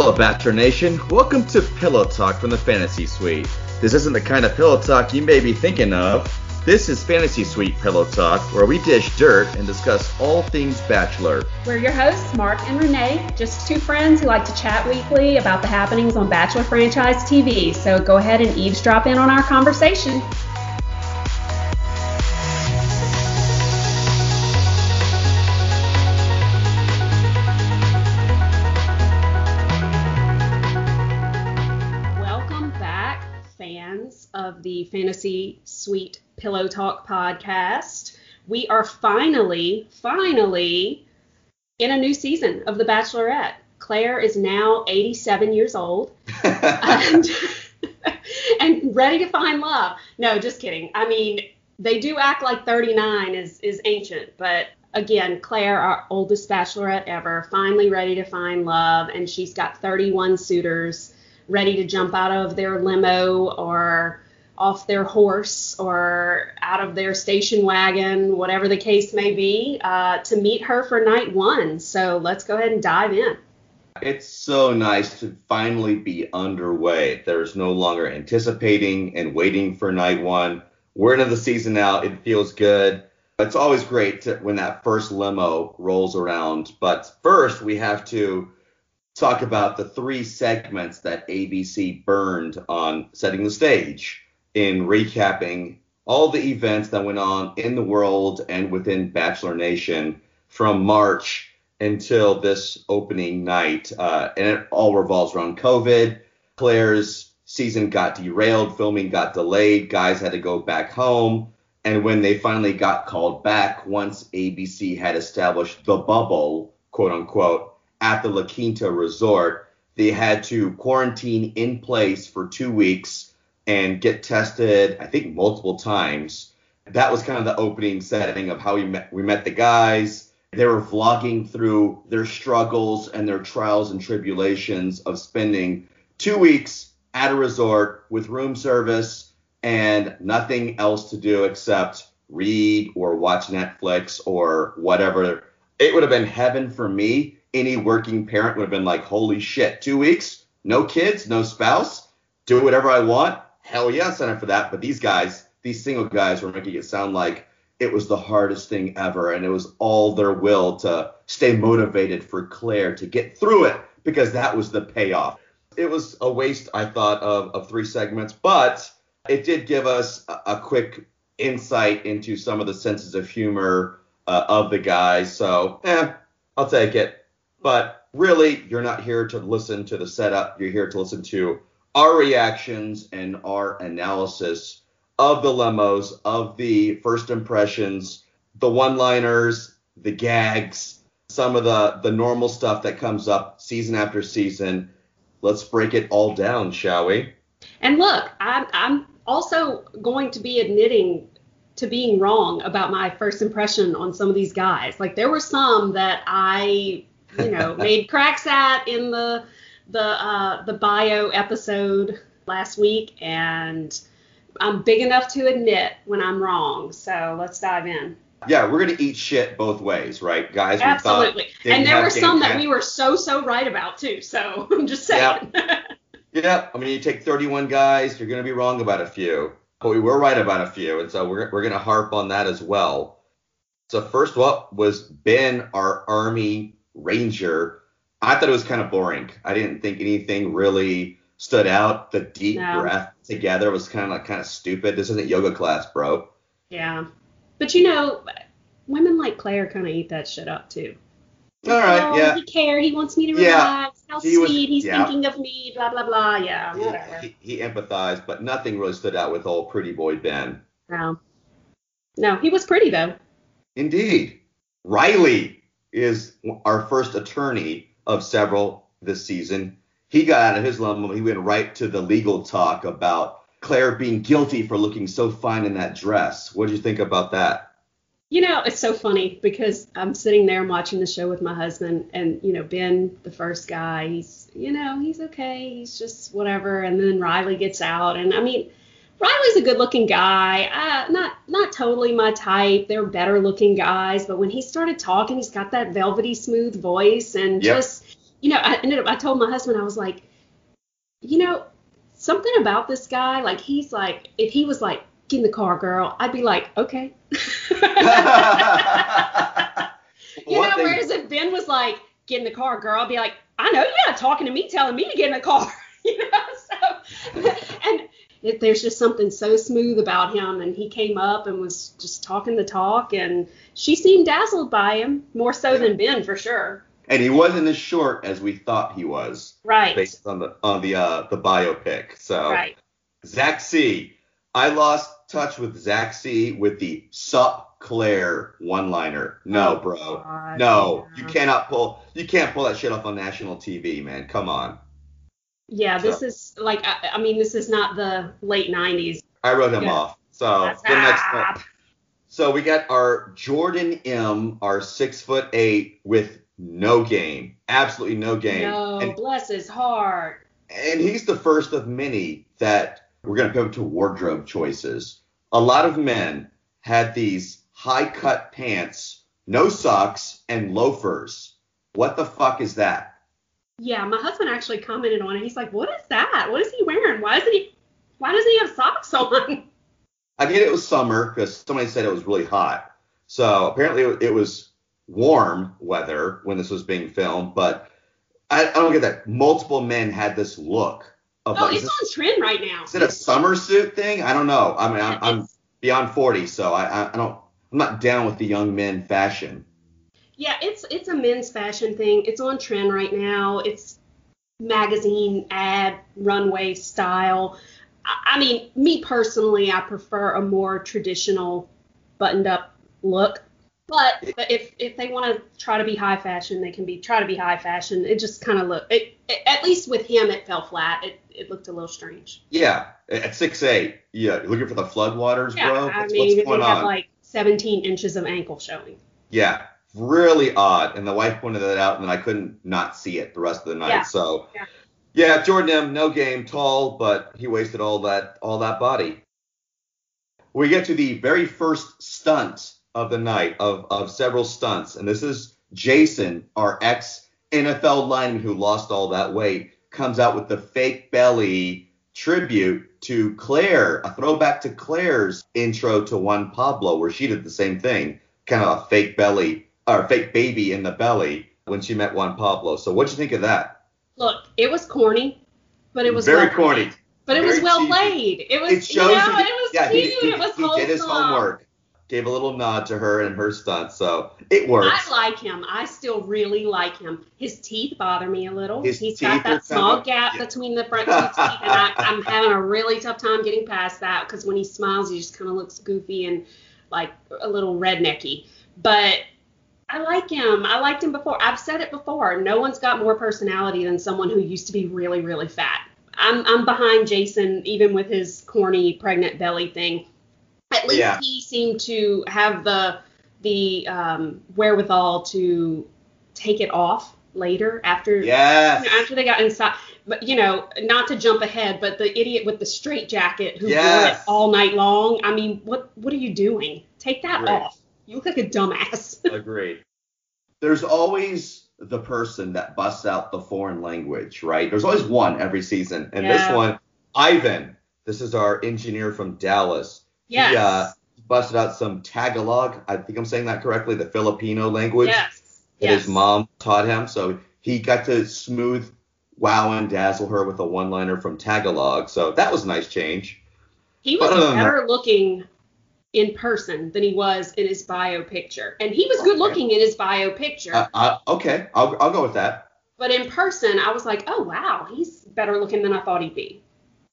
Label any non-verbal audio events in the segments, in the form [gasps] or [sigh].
Hello, Bachelor Nation. Welcome to Pillow Talk from the Fantasy Suite. This isn't the kind of pillow talk you may be thinking of. This is Fantasy Suite Pillow Talk, where we dish dirt and discuss all things Bachelor. We're your hosts, Mark and Renee, just two friends who like to chat weekly about the happenings on Bachelor franchise TV. So go ahead and eavesdrop in on our conversation. The Fantasy Suite Pillow Talk podcast. We are finally, finally in a new season of The Bachelorette. Clare is now 87 years old [laughs] and, [laughs] and ready to find love. No, just kidding. I mean, they do act like 39 is, is ancient, but again, Clare, our oldest bachelorette ever, finally ready to find love, and she's got 31 suitors ready to jump out of their limo or off their horse or out of their station wagon, whatever the case may be, uh, to meet her for night one. So let's go ahead and dive in. It's so nice to finally be underway. There's no longer anticipating and waiting for night one. We're into the season now. It feels good. It's always great to, when that first limo rolls around. But first, we have to talk about the three segments that ABC burned on setting the stage in recapping all the events that went on in the world and within Bachelor Nation from March until this opening night. Uh, and it all revolves around COVID. Clare's season got derailed, filming got delayed, guys had to go back home. And when they finally got called back, once ABC had established the bubble, quote unquote, at the La Quinta Resort, they had to quarantine in place for two weeks and get tested, I think multiple times. That was kind of the opening setting of how we met we met the guys. They were vlogging through their struggles and their trials and tribulations of spending two weeks at a resort with room service and nothing else to do except read or watch Netflix or whatever. It would have been heaven for me any working parent would have been like, holy shit, two weeks, no kids, no spouse, do whatever I want. Hell yeah, sign up for that. But these guys, these single guys, were making it sound like it was the hardest thing ever, and it was all their will to stay motivated for Clare to get through it because that was the payoff. It was a waste, I thought, of, of three segments, but it did give us a, a quick insight into some of the senses of humor uh, of the guys. So, eh, I'll take it. But really, you're not here to listen to the setup. You're here to listen to our reactions and our analysis of the limos, of the first impressions, the one-liners, the gags, some of the the normal stuff that comes up season after season. Let's break it all down, shall we? And look, I'm I'm also going to be admitting to being wrong about my first impression on some of these guys. Like there were some that I you know, [laughs] made cracks at in the the uh, the bio episode last week, and I'm big enough to admit when I'm wrong. So let's dive in. Yeah, we're gonna eat shit both ways, right, guys? Absolutely. and there were some that we were so so right about too. So [laughs] I'm just saying. Yeah. yeah. I mean, you take 31 guys, you're gonna be wrong about a few, but we were right about a few, and so we're we're gonna harp on that as well. So first up was Ben, our army Ranger, I thought it was kind of boring. I didn't think anything really stood out. The deep no. breath together was kind of like kind of stupid. This isn't yoga class, bro. Yeah, but you know, women like Clare kind of eat that shit up too. All right, oh, yeah. He care. He wants me to relax. Yeah. How he sweet. Was, He's yeah. thinking of me. Blah blah blah. Yeah, whatever. He, he empathized, but nothing really stood out with old pretty boy Ben. No. No, he was pretty though. Indeed. Riley is our first attorney of several this season. He got out of his limo. He went right to the legal talk about Clare being guilty for looking so fine in that dress. What did you think about that? You know, it's so funny because I'm sitting there watching the show with my husband, and you know, Ben, the first guy, he's, you know, he's okay, he's just whatever, and then Riley gets out, and I mean, Riley's a good-looking guy. Uh, not not totally my type. They're better-looking guys, but when he started talking, he's got that velvety smooth voice and yep. just you know, I ended up, I told my husband, I was like, you know, something about this guy, like he's like, if he was like, get in the car, girl, I'd be like, okay. [laughs] you know, thing- whereas if Ben was like, get in the car, girl, I'd be like, I know you're not talking to me, telling me to get in the car. [laughs] you know, so [laughs] and it, there's just something so smooth about him, and he came up and was just talking the talk, and she seemed dazzled by him more so yeah. than Ben for sure. And he wasn't as short as we thought he was. Right. Based on the on the uh the biopic. So right. Zach C. I lost touch with Zach C. with the sup Clare one liner. No, oh, bro. God, no. Yeah. You cannot pull you can't pull that shit off on national TV, man. Come on. Yeah, this so. is like I, I, mean, this is not the late '90s. I wrote him yeah. off. So the next one. So we got our Jordan M, our six foot eight with no game, absolutely no game. No, and, bless his heart. And he's the first of many that we're going to pivot to wardrobe choices. A lot of men had these high cut pants, no socks, and loafers. What the fuck is that? Yeah, my husband actually commented on it. He's like, "What is that? What is he wearing? Why isn't he? Why doesn't he have socks on?" [laughs] I get it was summer because somebody said it was really hot. So apparently it was warm weather when this was being filmed, but I, I don't get that. Multiple men had this look. Of oh, like, it's on trend right now. Is it a summer suit thing? I don't know. I mean, I'm, I'm beyond 40, so I, I don't. I'm not down with the young men fashion. Yeah, it's it's a men's fashion thing. It's on trend right now. It's magazine ad runway style. I, I mean, me personally, I prefer a more traditional buttoned up look. But if if they want to try to be high fashion, they can be try to be high fashion. It just kind of look. It, it, at least with him, it fell flat. It it looked a little strange. Yeah, at six eight. Yeah, you're looking for the floodwaters, yeah, bro. I mean, what's going on? like 17 inches of ankle showing. Yeah, really odd. And the wife pointed that out, and I couldn't not see it the rest of the night. Yeah. So, yeah. yeah, Jordan M, no game, tall, but he wasted all that all that body. We get to the very first stunt of the night of of several stunts, and this is Jason, our ex NFL lineman who lost all that weight, comes out with the fake belly tribute to Clare, a throwback to Clare's intro to Juan Pablo, where she did the same thing, kind of a fake belly or fake baby in the belly when she met Juan Pablo. So what'd you think of that? Look, it was corny, but it was very well corny. Played. But it was well cheesy. played. It was, it shows you know, it was yeah, cute. He, he, it was he did his homework. Gave a little nod to her and her stunt, so it works. I like him. I still really like him. His teeth bother me a little. His He's got that small gap yeah. between the front two teeth, and I, [laughs] I'm having a really tough time getting past that because when he smiles, he just kind of looks goofy and like a little rednecky. But I like him. I liked him before. I've said it before. No one's got more personality than someone who used to be really, really fat. I'm I'm behind Jason even with his corny pregnant belly thing. At least yeah. he seemed to have the the um, wherewithal to take it off later after yes. you know, after they got inside. But you know, not to jump ahead, but the idiot with the straight jacket who yes. wore it all night long. I mean, what what are you doing? Take that Great. off. You look like a dumbass. [laughs] Agreed. There's always the person that busts out the foreign language, right? There's always one every season. And yeah. this one, Ivan, this is our engineer from Dallas. Yes. He uh, busted out some Tagalog. I think I'm saying that correctly, the Filipino language. Yes. That yes. his mom taught him. So he got to smooth, wow, and dazzle her with a one liner from Tagalog. So that was a nice change. He was a better looking in person than he was in his bio picture. And he was good looking in his bio picture. Uh, uh, okay, I'll, I'll go with that. But in person, I was like, oh, wow, he's better looking than I thought he'd be.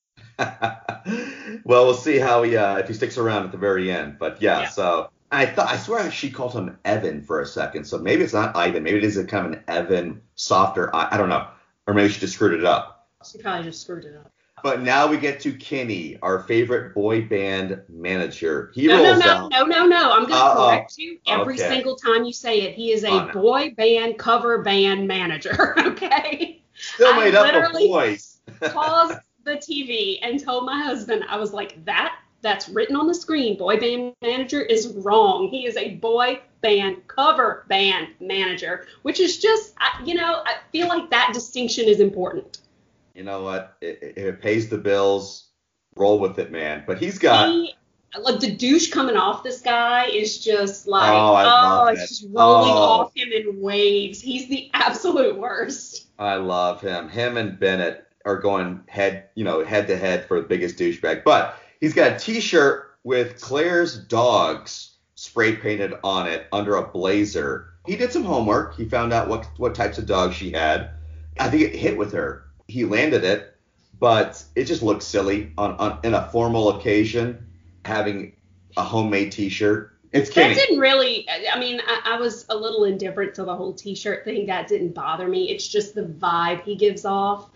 [laughs] well, we'll see how he, uh, if he sticks around at the very end. But yeah, yeah. so I thought, I swear she called him Evan for a second. So maybe it's not Ivan. Maybe it is a kind of an Evan softer. I, I don't know. Or maybe she just screwed it up. She probably just screwed it up. But now we get to Kenny, our favorite boy band manager. He no, rolls no, no, out. no, no, no. I'm going to correct you every okay. single time you say it. He is a oh, no. boy band cover band manager. [laughs] okay. Still made I up of boys. [laughs] paused the TV and told my husband, I was like, that that's written on the screen, boy band manager, is wrong. He is a boy band cover band manager, which is just, you know, I feel like that distinction is important. You know what? It, it pays the bills. Roll with it, man. But he's got. He, like the douche coming off this guy is just like, oh, oh it's it. just rolling oh. off him in waves. He's the [laughs] absolute worst. I love him. Him and Bennett are going head, you know, head to head for the biggest douchebag. But he's got a T-shirt with Clare's dogs spray painted on it under a blazer. He did some homework. He found out what what types of dogs she had. I think it hit with her. He landed it, but it just looked silly on, on in a formal occasion having a homemade T-shirt. It's Kenny. That didn't really. I mean, I, I, was a little indifferent to the whole T-shirt thing. That didn't bother me. It's just the vibe he gives off.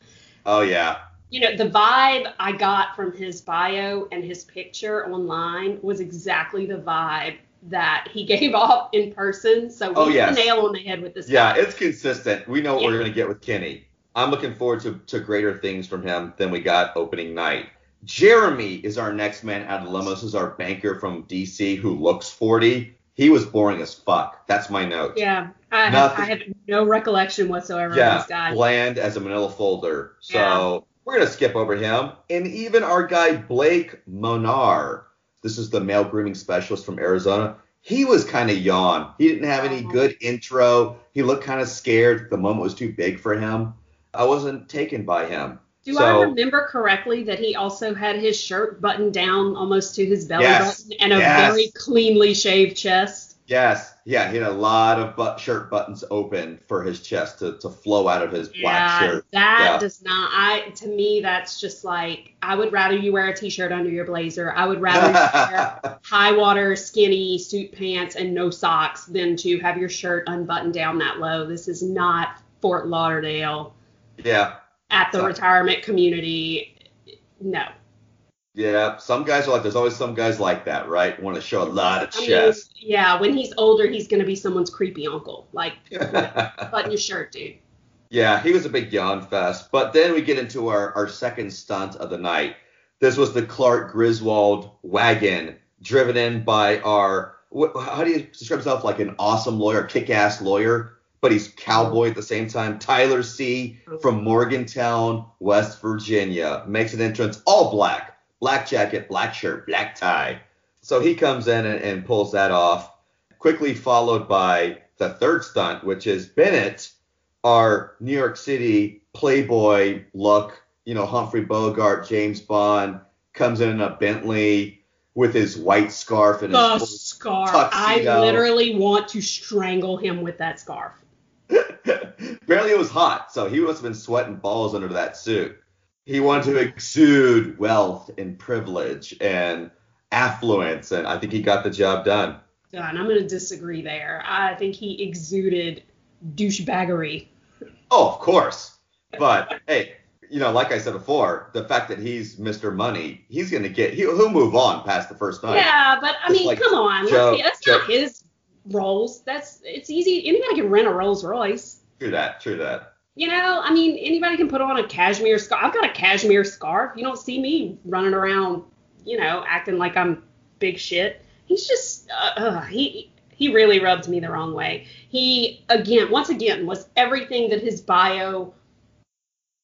Oh yeah. You know, the vibe I got from his bio and his picture online was exactly the vibe that he [laughs] gave off in person. So oh, we oh, hit yes. the nail on the head with this. Yeah, guy. it's consistent. We know what Yeah. we're gonna get with Kenny. I'm looking forward to, to greater things from him than we got opening night. Jeremy is our next man out of limo. Is our banker from DC who looks 40. He was boring as fuck. That's my note. Yeah, I Nothing- I have no recollection whatsoever of Yeah, this guy. bland as a manila folder. So Yeah. we're gonna skip over him. And even our guy Blake Monar, this is the male grooming specialist from Arizona. He was kind of yawn. He didn't have any good intro. He looked kind of scared. The moment was too big for him. I wasn't taken by him. Do so, I remember correctly that he also had his shirt buttoned down almost to his belly Yes, button and a yes. very cleanly shaved chest? Yes, yeah, he had a lot of but- shirt buttons open for his chest to, to flow out of his black yeah, shirt. that Yeah. does not. I to me that's just like I would rather you wear a t-shirt under your blazer. I would rather you wear [laughs] high water skinny suit pants and no socks than to have your shirt unbuttoned down that low. This is not Fort Lauderdale yeah, at the So- retirement community. No. yeah. Some guys are like, there's always some guys like that, right? Want to show a lot of I mean, chest. yeah, when he's older, he's gonna be someone's creepy uncle. Like, [laughs] button your shirt, dude. yeah, he was a big yawn fest. But then we get into our, our second stunt of the night. This was the Clark Griswold wagon driven in by our, how do you describe himself? Like an awesome lawyer, kick ass lawyer, but he's cowboy at the same time. Tyler C. from Morgantown, West Virginia, makes an entrance all black, black jacket, black shirt, black tie. So he comes in and, and pulls that off, quickly followed by the third stunt, which is Bennett, our New York City playboy look, you know, Humphrey Bogart, James Bond, comes in in a Bentley with his white scarf and his The full- scarf. tuxedo. I literally want to strangle him with that scarf. [laughs] Apparently it was hot, so he must have been sweating balls under that suit. He wanted to exude wealth and privilege and affluence, and I think he got the job done. Done. I'm gonna disagree there. I think he exuded douchebaggery. Oh, of course. But hey, you know, like I said before, the fact that he's Mr. Money, he's gonna get he'll, he'll move on past the first night. Yeah, but I mean, like come on. let's Joe- be- that's Joe- not his Rolls. That's it's easy. Anybody can rent a Rolls Royce. True that. True that. You know, I mean, anybody can put on a cashmere scarf. I've got a cashmere scarf. You don't see me running around, you know, acting like I'm big shit. He's just, uh, uh, he he really rubbed me the wrong way. He again, once again, was everything that his bio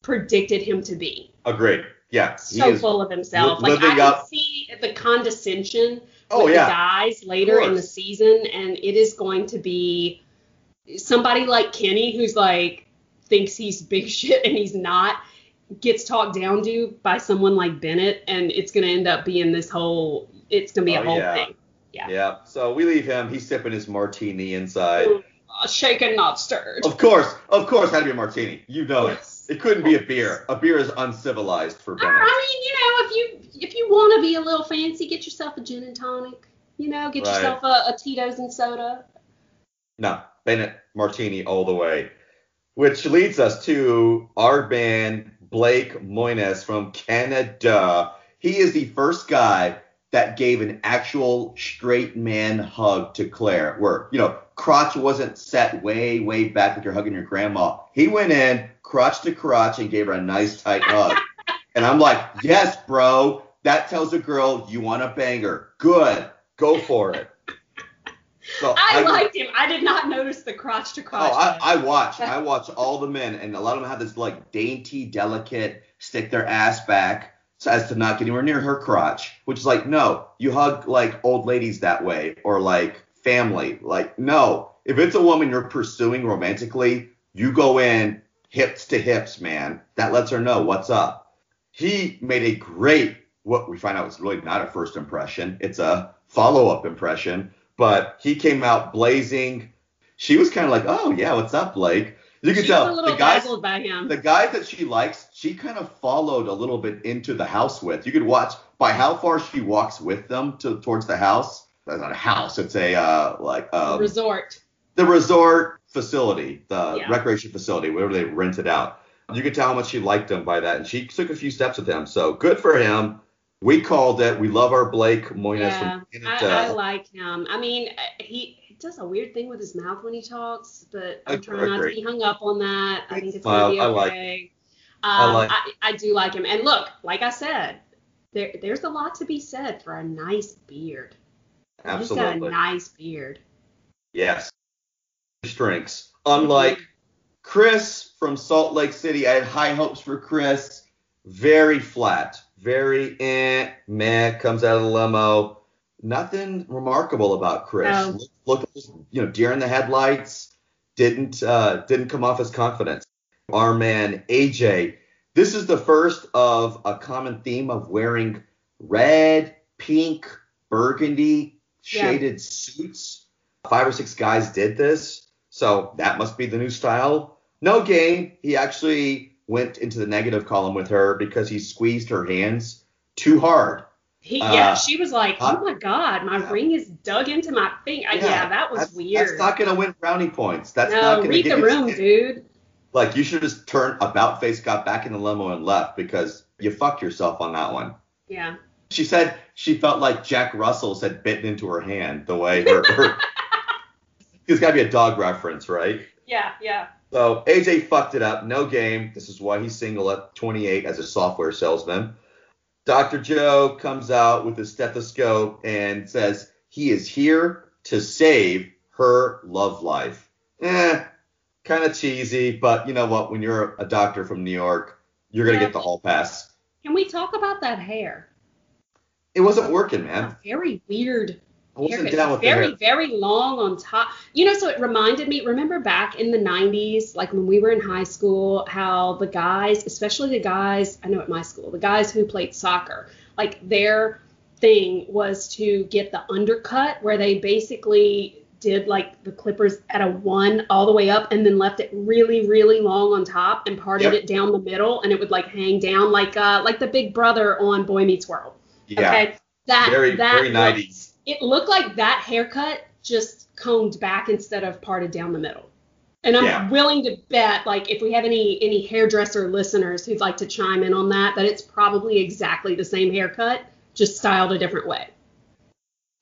predicted him to be. Agreed. Yeah. So full of himself. li- Like I can see the condescension Oh yeah. the guys later in the season, and it is going to be somebody like Kenny who's like thinks he's [laughs] big shit and he's not gets talked down to by someone like Bennett, and it's gonna end up being this whole. It's gonna be a Oh, whole yeah. thing. Yeah. Yeah. So we leave him. He's sipping his martini inside. Uh, shaken, not stirred. Of course, of course, had to be a martini. You know Yes. it. It couldn't be a beer. A beer is uncivilized for Bennett. I mean, you know, if you if you want to be a little fancy, get yourself a gin and tonic. You know, get Right. yourself a, a Tito's and soda. No, Bennett Martini all the way. Which leads us to our man, Blake Moynes from Canada. He is the first guy that gave an actual straight man hug to Clare, where, you know, crotch wasn't set way, way back like you're hugging your grandma. He went in, crotch to crotch, and gave her a nice tight hug. [laughs] and I'm like, yes, bro, that tells a girl you want a banger. Good. Go for it. So I, I liked him. I did not notice the crotch to crotch. Oh, I, I watch. I watch all the men, and a lot of them have this like dainty, delicate, stick their ass back so as to not get anywhere near her crotch. Which is like, no, you hug like old ladies that way, or like family. Like, no, if it's a woman you're pursuing romantically, you go in hips to hips, man. That lets her know what's up. He made a great, what we find out was really not a first impression. It's a follow up impression but he came out blazing. She was kind of like, "Oh yeah, what's up, Blake?" You could tell the guys, the guys that she likes, she kind of followed a little bit into the house with. You could watch by how far she walks with them to towards the house. That's not a house; it's a uh, like um, resort. The resort facility, the yeah. recreation facility, whatever they rented out. You could tell how much she liked him by that, and she took a few steps with him. So good for him we called it. We love our Blake Moynes yeah, I, I, like him. I mean, he does a weird thing with his mouth when he talks, but I'm trying not to be hung up on that. I think it's gonna be okay. I like, um, I, like. I, I do like him. And look, like I said, there there's a lot to be said for a nice beard. Absolutely. He's got a nice beard. Yes. Strengths. Unlike mm-hmm. Chris from Salt Lake City, I had high hopes for Chris. Very flat very eh, meh, comes out of the limo. Nothing remarkable about Chris. No. Look, look, you know, deer in the headlights. Didn't uh, didn't come off as confident. Our man AJ. This is the first of a common theme of wearing red, pink, burgundy shaded yeah. suits. Five or six guys did this, so that must be the new style. No game. He actually went into the negative column with her because he squeezed her hands too hard. He, yeah, uh, she was like, "Oh my god, my yeah. ring is dug into my finger." Yeah, yeah that was that's, weird. That's not gonna win brownie points. That's no, not gonna read the room, dude. Like you should just turn about face, got back in the limo and left because you fucked yourself on that one. Yeah. She said she felt like Jack Russell had bitten into her hand the way her. her [laughs] There's got to be a dog reference, right? Yeah, yeah. So AJ fucked it up. No game. This is why he's single at 28 as a software salesman. Dr. Joe comes out with a stethoscope and says he is here to save her love life. Eh, kind of cheesy, but you know what? When you're a doctor from New York, you're gonna yeah. get the hall pass. Can we talk about that hair? It wasn't working, man. Very weird wasn't down with very very long on top. You know so it reminded me remember back in the 90s like when we were in high school how the guys especially the guys i know at my school the guys who played soccer like their thing was to get the undercut where they basically did like the clippers at a one all the way up and then left it really really long on top and parted yep. it down the middle and it would like hang down like uh like the big brother on boy meets world. Yeah. okay? That very that very 90s it looked like that haircut just combed back instead of parted down the middle. And I'm yeah. willing to bet, like, if we have any any hairdresser listeners who'd like to chime in on that, that it's probably exactly the same haircut, just styled a different way.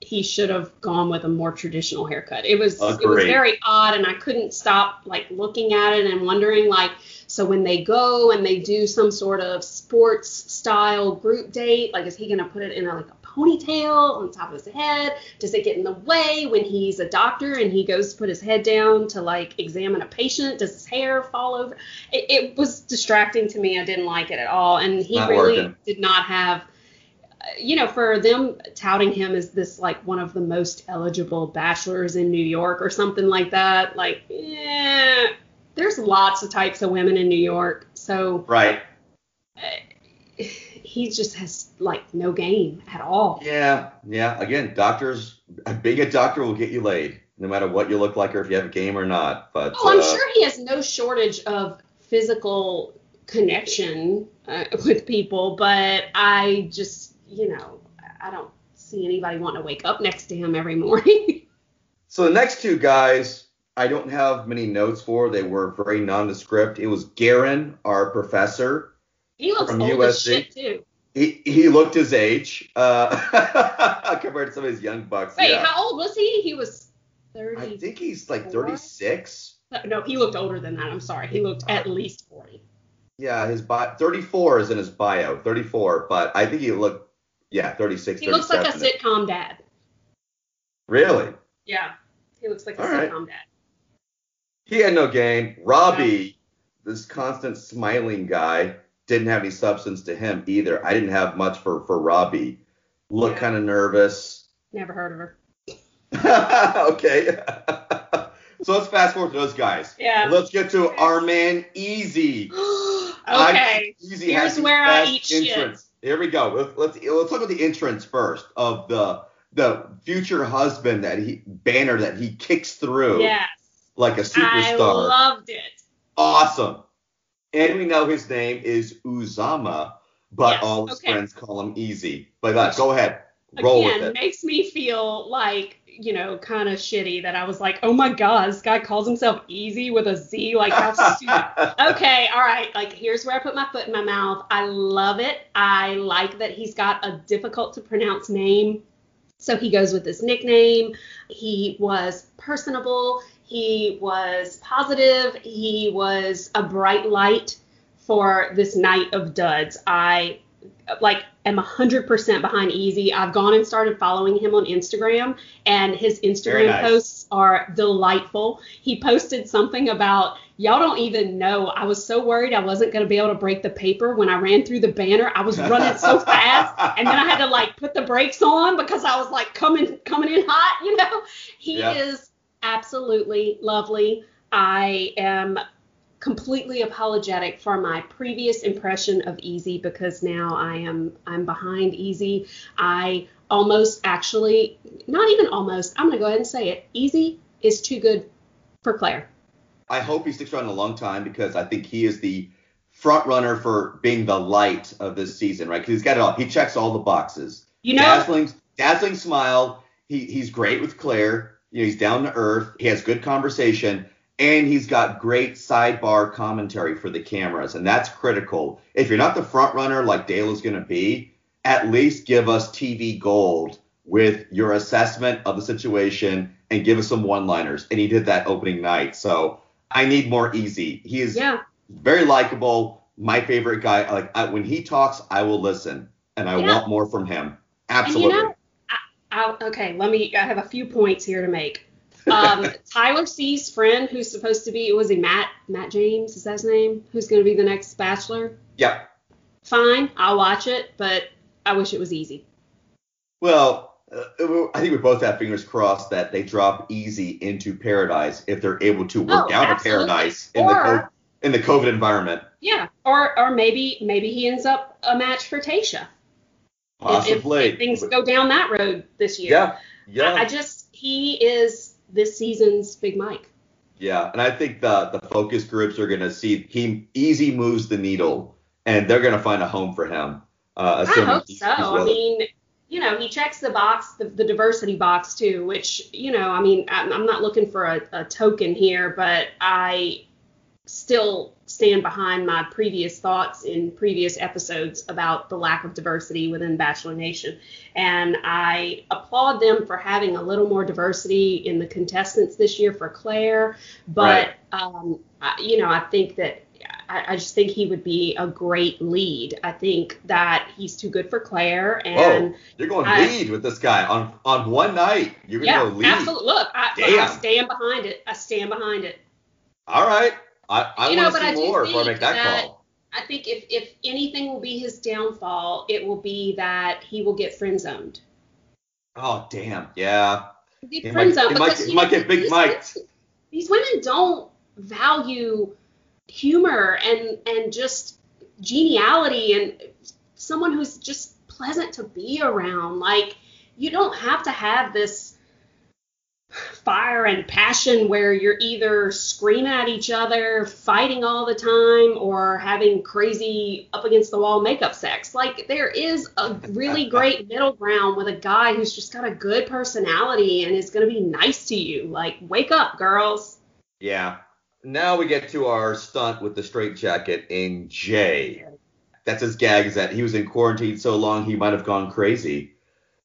He should have gone with a more traditional haircut. It was Agreed. it was very odd, and I couldn't stop like looking at it and wondering like, so when they go and they do some sort of sports style group date, like, is he gonna put it in a, like a ponytail on the top of his head? Does it get in the way when he's a doctor and he goes to put his head down to like examine a patient? Does his hair fall over? It, it was distracting to me. I didn't like it at all. And he not really working. did not have uh, you know, for them touting him as this like one of the most eligible bachelors in New York or something like that, like, yeah, there's lots of types of women in New York. So right. He just has like no game at all. Yeah, yeah. Again, doctors, being a doctor will get you laid, no matter what you look like or if you have a game or not. But oh, I'm uh, sure he has no shortage of physical connection uh, with people, but I just, you know, I don't see anybody wanting to wake up next to him every morning. [laughs] so the next two guys, I don't have many notes for. They were very nondescript. It was Garin, our professor he looks from old USC. as shit too. He, he looked his age uh, [laughs] compared to some of his young bucks. Wait, yeah. how old was he? He was 30. I think he's like 36. No, he looked older than that. I'm sorry. He looked at least 40. Yeah, his bio 34 is in his bio, 34. But I think he looked Yeah, 36, He looks like a sitcom dad. Really? Yeah. He looks like a All right. sitcom dad. He had no game. Robbie, this constant smiling guy, didn't have any substance to him either. I didn't have much for for Robbie. Looked Yeah. kind of nervous. Never heard of her. [laughs] okay. [laughs] so let's fast forward to those guys. Yeah. Let's get to our man Eazy. [gasps] okay. Eazy Here's where I eat shit. entrance. Here we go. Let's, let's let's talk about the entrance first of the the future husband that he banner that he kicks through Yes. like a superstar. I loved it. awesome. And we know his name is Uzama, but Yes, all his okay. friends call him Eazy. But uh, go ahead, roll Again, with it. makes me feel like, you know, kind of shitty that I was like, oh my God, this guy calls himself Eazy with a Z. Like, how stupid. [laughs] okay, all right. Like, here's where I put my foot in my mouth. I love it. I like that he's got a difficult to pronounce name. So he goes with his nickname. He was personable. He was positive. He was a bright light for this night of duds. I like am 100% behind Eazy. I've gone and started following him on Instagram and his Instagram nice. posts are delightful. He posted something about y'all don't even know. I was so worried I wasn't going to be able to break the paper when I ran through the banner. I was running so [laughs] fast and then I had to like put the brakes on because I was like coming coming in hot, you know. He Yeah. is absolutely lovely. I am completely apologetic for my previous impression of Eazy because now I am I'm behind Eazy. I almost actually not even almost, I'm going to go ahead and say it. Eazy is too good for Clare. I hope he sticks around a long time because I think he is the front runner for being the light of this season, right? Because he's got it all. He checks all the boxes. You know, dazzling, dazzling smile. He he's great with Clare. You know, he's down to earth. He has good conversation, and he's got great sidebar commentary for the cameras, and that's critical. If you're not the front runner like Dale is going to be, at least give us TV gold with your assessment of the situation and give us some one-liners. And he did that opening night. So I need more Eazy. He is yeah. very likable. My favorite guy. Like I, when he talks, I will listen, and I Yeah. want more from him. Absolutely. You I, I, okay, let me. I have a few points here to make. Um, [laughs] Tyler C's friend, who's supposed to be, was he Matt? Matt James is that his name? Who's going to be the next Bachelor? yeah. Fine, I'll watch it, but I wish it was Eazy. Well, uh, I think we both have fingers crossed that they drop Eazy into paradise if they're able to work Oh, out of absolutely. paradise in the co- in the COVID environment. Yeah, or or maybe maybe he ends up a match for Tayshia. If- if- Possibly. If, things go down that road this year. yeah. Yeah. I, I just he is this season's Big Mike. Yeah, and I think the the focus groups are going to see he Eazy moves the needle, and they're going to find a home for him. Uh, I hope so. I mean, you know, he checks the box, the, the diversity box too, which you know, I mean, I'm, I'm not looking for a, a token here, but I still stand behind my previous thoughts in previous episodes about the lack of diversity within Bachelor Nation. And I applaud them for having a little more diversity in the contestants this year for Clare. But, um, I, you know, I think that I, I just think he would be a great lead. I think that he's too good for Clare. And Whoa, you're going I- lead with this guy on on one night. You're going to yeah, go lead. absolutely. Look, I, I stand behind it. I stand behind it. All right. I, I want to see more before I make that, that- call. I think if if anything will be his downfall, it will be that he will get friend zoned. Oh damn. Yeah. Get He friend might- zoned might- you might know, get big women- These women don't value humor and and just geniality and someone who's just pleasant to be around. Like you don't have to have this fire and passion where you're either screaming at each other, fighting all the time, or having crazy up against the wall makeup sex. Like there is a really [laughs] great middle ground with a guy who's just got a good personality and is going to be nice to you. Like wake up, girls. Yeah. Now we get to our stunt with the straight jacket in Jay. That's his gag is that he was in quarantine so long he might have gone crazy.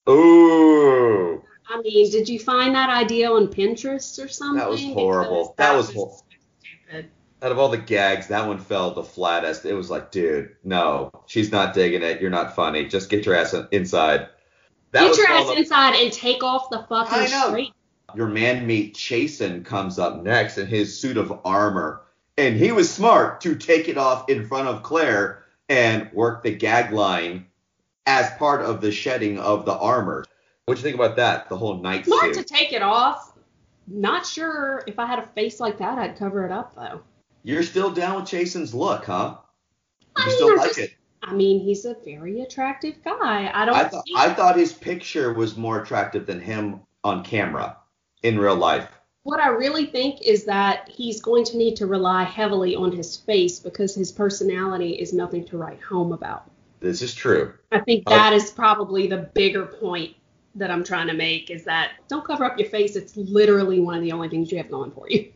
Ooh. I mean, did you find that idea on Pinterest or something? That was horrible. Because That was just hor- stupid. out of all the gags, that one fell the flattest. It was like, dude, no, she's not digging it. You're not funny. Just get your ass inside. That get your ass inside and take off the fucking straight. Your man meet Chasen comes up next in his suit of armor, and he was smart to take it off in front of Clare and work the gag line as part of the shedding of the armor. What do you think about that? The whole night Smart suit. to take it off. Not sure if I had a face like that, I'd cover it up though. You're still down with Chasen's look, huh? You I mean, still like just, it? I mean, he's a very attractive guy. I don't. I, th- I thought his picture was more attractive than him on camera in real life. What I really think is that he's going to need to rely heavily on his face because his personality is nothing to write home about. This is true. I think uh, that uh, is probably the bigger point that I'm trying to make is that don't cover up your face. It's literally one of the only things you have going for you.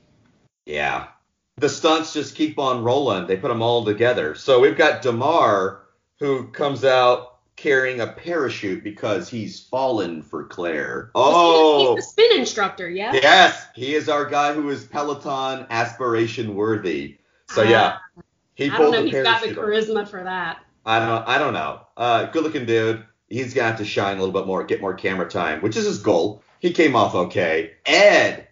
Yeah. The stunts just keep on rolling. They put them all together. So we've got Demar who comes out carrying a parachute because he's fallen for Clare. Oh, he's the spin instructor, yeah. Yes, he is our guy who is Peloton aspiration worthy. So yeah, ah. he pulled I don't know. He's got the charisma for that. I don't. I don't know. Uh, good looking dude. He's gonna have to shine a little bit more, get more camera time, which is his goal. He came off okay. Ed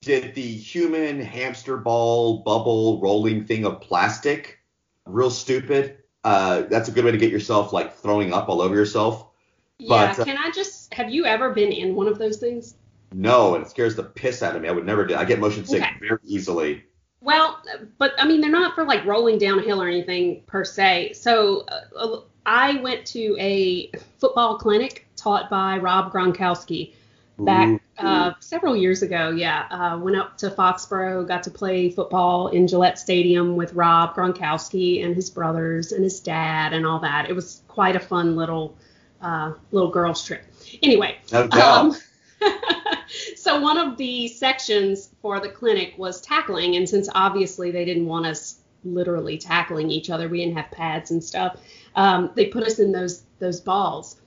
did the human hamster ball bubble rolling thing of plastic. Real stupid uh, that's a good way to get yourself like throwing up all over yourself. Yeah. But, uh, can I just have you ever been in one of those things? No, and it scares the piss out of me. I would never do. I get motion sick okay. very easily. Well, but I mean, they're not for like rolling down a hill or anything per se. So uh, I went to a football clinic taught by Rob Gronkowski back uh, several years ago. Yeah, uh, went up to Foxborough, got to play football in Gillette Stadium with Rob Gronkowski and his brothers and his dad and all that. It was quite a fun little uh, little girls trip. Anyway, um, [laughs] so one of the sections for the clinic was tackling, and since obviously they didn't want us literally tackling each other, we didn't have pads and stuff. Um, they put us in those those balls.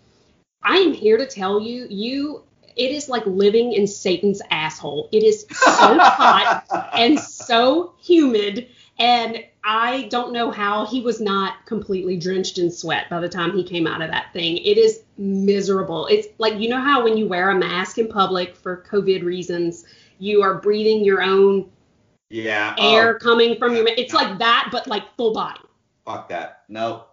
I am here to tell you, you it is like living in Satan's asshole. It is so [laughs] hot and so humid. And I don't know how he was not completely drenched in sweat by the time he came out of that thing. It is miserable. It's like, you know how when you wear a mask in public for COVID reasons, you are breathing your own yeah um, air oh. coming from your it's like that but like full body fuck that no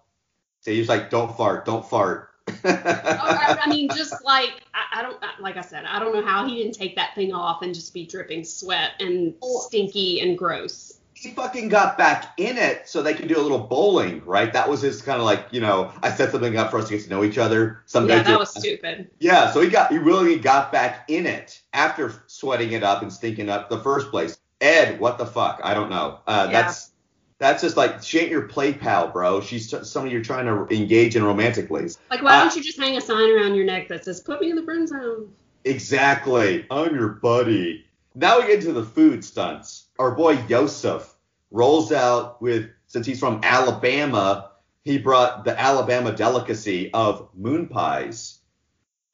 so he's like don't fart don't fart oh, I mean, [laughs] just like I, I, don't like I said, I don't know how he didn't take that thing off and just be dripping sweat and stinky and gross. He fucking got back in it so they could do a little bowling, right? That was his kind of like, you know, I set something up for us to get to know each other. Some yeah, that was stupid. Yeah, so he got he really got back in it after sweating it up and stinking up the first place. Ed, what the fuck? I don't know. Uh, yeah. That's that's just like she ain't your play pal, bro. She's t- somebody you're trying to engage in romantically. Like, why uh, don't you just hang a sign around your neck that says "Put me in the friend zone"? Exactly. I'm your buddy. Now we get to the food stunts. Our boy Yosef rolls out with, since he's from Alabama, he brought the Alabama delicacy of moon pies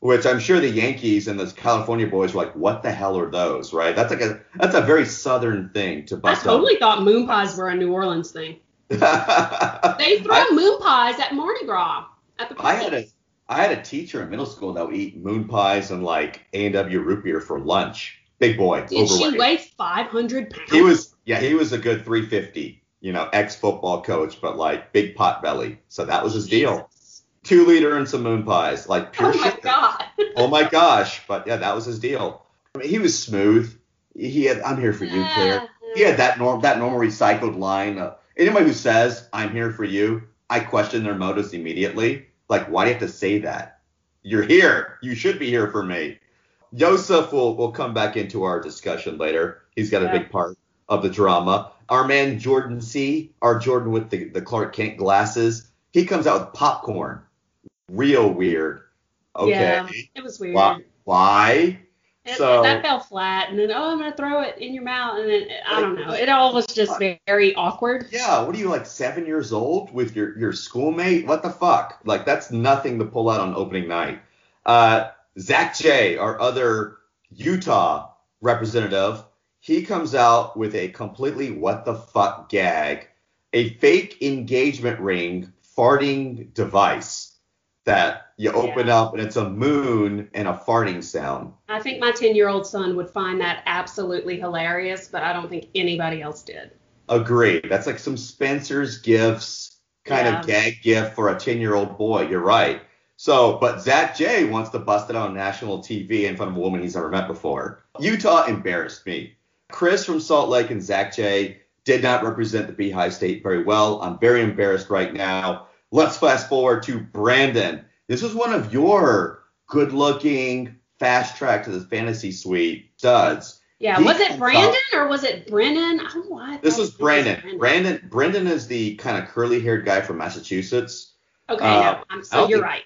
which I'm sure the Yankees and the California boys were like, "What the hell are those?" Right? That's like a that's a very southern thing to bust. I totally up. thought moon pies were a New Orleans thing. [laughs] they throw I, moon pies at Mardi Gras at the. Party. I had a I had a teacher in middle school that would eat moon pies and like A and W root beer for lunch. Big boy. Did overweight. she weigh 500 pounds? He was yeah he was a good 350. You know, ex football coach, but like big pot belly. So that was his Jesus. deal two liter and some moon pies, like pure oh my god. oh my gosh! But yeah, that was his deal. I mean, he was smooth. He had, "I'm here for you, Clare." He had that norm, that normal recycled line. Uh, anybody who says "I'm here for you," I question their motives immediately. Like, why do you have to say that? You're here. You should be here for me. Yosef will will come back into our discussion later. He's got yeah. a big part of the drama. Our man Jordan C, our Jordan with the, the Clark Kent glasses, he comes out with popcorn real weird. Okay. Yeah, it was weird. Why? Why? so that fell flat, and then oh, I'm gonna throw it in your mouth, and then I don't know. It all was just very awkward. Yeah. What are you like seven years old with your your schoolmate? What the fuck? Like that's nothing to pull out on opening night. Uh, Zach J, our other Utah representative, he comes out with a completely what the fuck gag, a fake engagement ring farting device that you open Yeah. up and it's a moon and a farting sound. I think my 10 year old son would find that absolutely hilarious, but I don't think anybody else did. Agree. That's like some Spencer's gifts kind Yeah. of gag gift for a 10 year old boy. You're right. So, but Zach J wants to bust it on national TV in front of a woman he's never met before. Utah embarrassed me. Chris from Salt Lake and Zach J did not represent the Beehive State very well. I'm very embarrassed right now. Let's fast forward to Brandon. This was one of your good looking fast track to the fantasy suite studs. Yeah, He was it Brandon out- or was it Brennan? I don't know why. This was Brandon. Brandon Brendan is the kind of curly haired guy from Massachusetts. Okay, Uh, no, I'm, so you're think- right.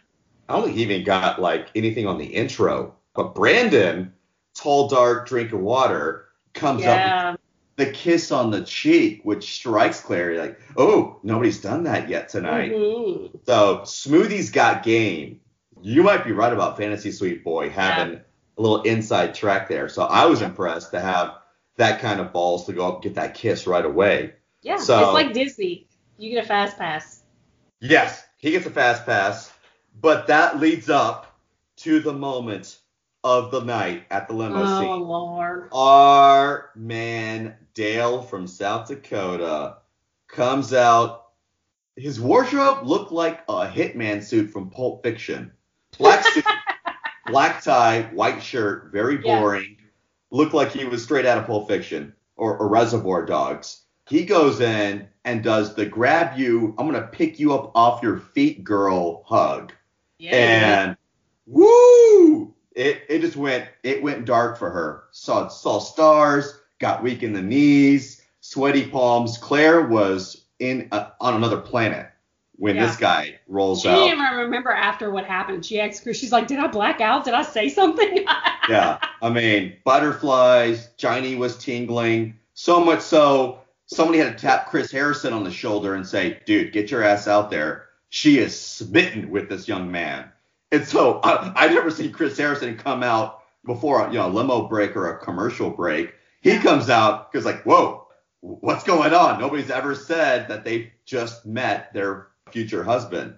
I don't think he even got like anything on the intro. But Brandon, tall, dark, drink of water, comes up Yeah, with the kiss on the cheek, which strikes Clary like, oh, nobody's done that yet tonight. mhm. So Smoothie's got game. You might be right about Fantasy Suite Boy having a little inside track there. So I was impressed to have that kind of balls to go up and get that kiss right away. yeah. So- it's like Disney. You get a fast pass. Yes, he gets a fast pass, but that leads up to the moment of the night at the limo Oh scene. Lord. Our man Dale from South Dakota comes out. His wardrobe looked like a hitman suit from Pulp Fiction. Black [laughs] suit, black tie, white shirt, very Yeah. boring. Looked like he was straight out of Pulp Fiction or, or Reservoir Dogs. He goes in and does the grab you, I'm gonna pick you up off your feet, girl hug Yeah. and woo it it just went it went dark for her saw saw stars got weak in the knees sweaty palms clare was in a, on another planet when Yeah. this guy rolls she out didn't even remember after what happened. She asked Chris, she's like, Did I black out? Did I say something? [laughs] yeah i mean butterflies Johnny was tingling so much so somebody had to tap chris harrison on the shoulder and say dude get your ass out there she is smitten with this young man and so I, i've never seen chris harrison come out before you know a limo break or a commercial break he comes out because like whoa what's going on nobody's ever said that they just met their future husband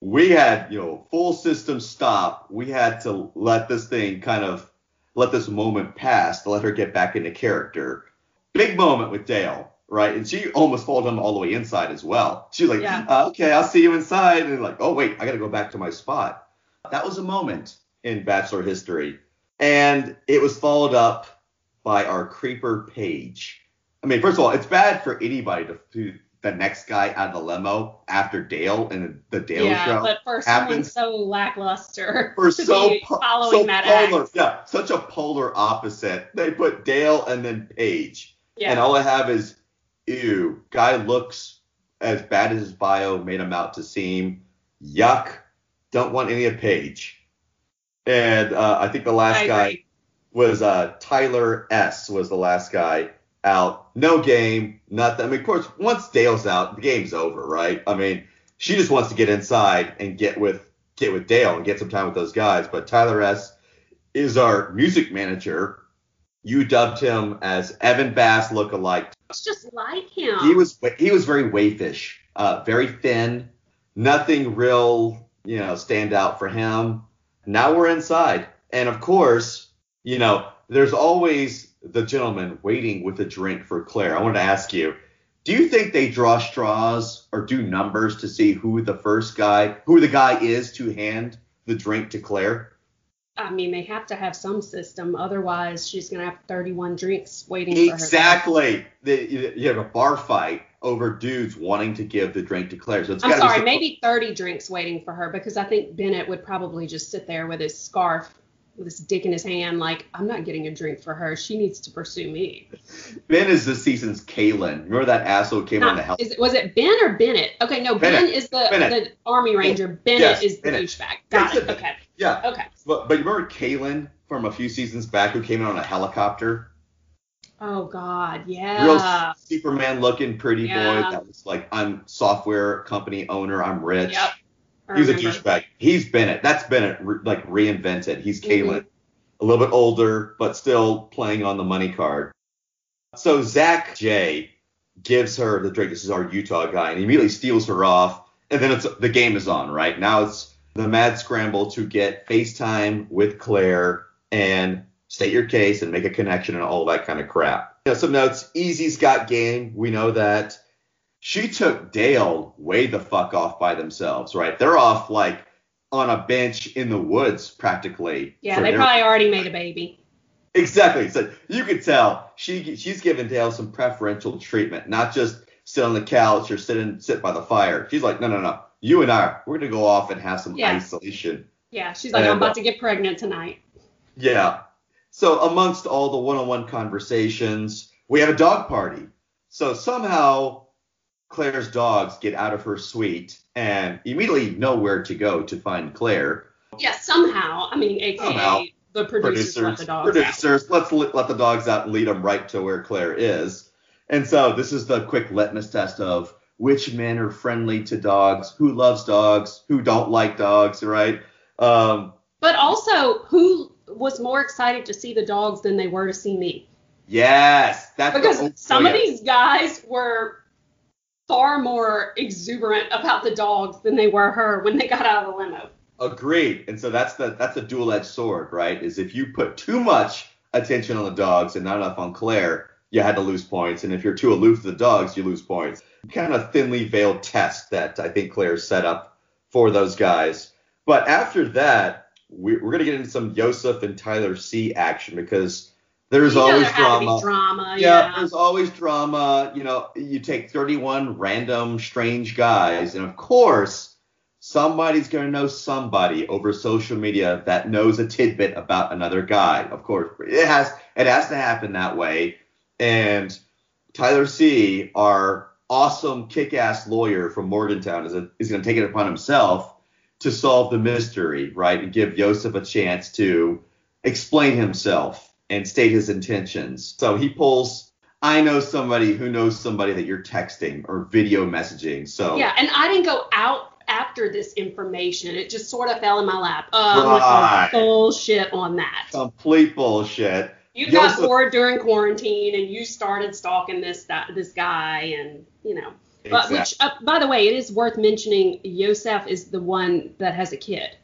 we had, you know, full system stop. We had to let this thing kind of let this moment pass to let her get back into character. Big moment with Dale, right? And she almost followed him all the way inside as well. She's like, Yeah. uh, okay, I'll see you inside. And like, oh wait, I got to go back to my spot. That was a moment in Bachelor history, and it was followed up by our creeper page. I mean, first of all, it's bad for anybody to, to the next guy out of the limo after Dale and the Dale yeah, show but for someone so lackluster to so, be po- following so that polar. act. Yeah, such a polar opposite. They put Dale and then Paige. Yeah. And all I have is, ew, guy looks as bad as his bio made him out to seem. Yuck. Don't want any of Paige. And uh, I think the last I guy agree. was uh, Tyler S. was the last guy out. No game, nothing. I mean, of course, once Dale's out, the game's over, right? I mean, she just wants to get inside and get with get with Dale and get some time with those guys. But Tyler S. is our music manager. You dubbed him as Evan Bass lookalike. It's just like him. He was he was very waifish, uh, very thin, nothing real, you know, stand out for him. Now we're inside, and of course, you know, there's always the gentleman waiting with a drink for Clare. I wanted to ask you, do you think they draw straws or do numbers to see who the first guy, who the guy is to hand the drink to Clare? I mean, they have to have some system, otherwise she's gonna have 31 drinks waiting for her. Exactly. You have a bar fight over dudes wanting to give the drink to Clare. So it's I'm sorry, be maybe 30 drinks waiting for her because I think Bennett would probably just sit there with his scarf, with his dick in his hand, like I'm not getting a drink for her. She needs to pursue me. Ben is this season's Kalen. Remember that asshole who came on the Not, hell? is it, was it Ben or Bennett? Okay, no, Ben Bennett. is the, Bennett. the Army Ranger. Bennett Yes, is the Bennett. douchebag. Got it. Okay. Yeah. Okay. But, but you remember Kalen from a few seasons back who came in on a helicopter? Oh God, yeah. Real. Superman looking pretty Yeah. boy that was like, I'm software company owner, I'm rich. Yep. He's a douchebag. He's Bennett. That's Bennett re- like reinvented. He's Mhm. Kalen. A little bit older, but still playing on the money card. So Zach J gives her the drink. This is our Utah guy, and he immediately steals her off. And then it's the game is on, right? Now it's the mad scramble to get FaceTime with Clare and state your case and make a connection and all that kind of crap. You know, some notes. Eazy's got game. We know that. She took Dale way the fuck off by themselves, right? They're off like on a bench in the woods practically. Yeah, they their- probably already made a baby. Exactly. So you could tell she she's giving Dale some preferential treatment, not just sit on the couch or sit and sit by the fire. She's like, no, no, no. You and I, we're gonna go off and have some yeah. isolation. Yeah, she's like, and, I'm about uh, to get pregnant tonight. Yeah. So amongst all the one-on-one conversations, we have a dog party. So somehow Clare's dogs get out of her suite and immediately know where to go to find Clare. Yeah, somehow. I mean, aka somehow the producers, producers let the dogs producers, out. let's let the dogs out and lead them right to where Clare is. And so this is the quick litmus test of which men are friendly to dogs, who loves dogs, who don't like dogs, right? Um, but also who was more excited to see the dogs than they were to see me. Yes, that's because some of these guys were far more exuberant about the dogs than they were her when they got out of the limo. Agreed. And so that's the that's a dual-edged sword, right? Is if you put too much attention on the dogs and not enough on Clare, you had to lose points. And if you're too aloof to the dogs, you lose points. Kind of thinly veiled test that I think Clare set up for those guys. But after that, we, are going to get into some Yosef and Tyler C action because there's you always there drama. drama. Yeah, yeah, there's always drama. You know, you take 31 random strange guys, and of course, somebody's going to know somebody over social media that knows a tidbit about another guy. Of course, it has it has to happen that way. And Tyler C, our awesome kick-ass lawyer from Morgantown, is, a, is going to take it upon himself to solve the mystery, right, and give Yosef a chance to explain himself and state his intentions. So he pulls I know somebody who knows somebody that you're texting or video messaging. So yeah, and I didn't go out after this information. It just sort of fell in my lap. Um, right. bullshit on that. Complete bullshit. You got bored during quarantine and you started stalking this that, this guy and you know. But which uh, by the way, it is worth mentioning. Yosef is the one that has a kid.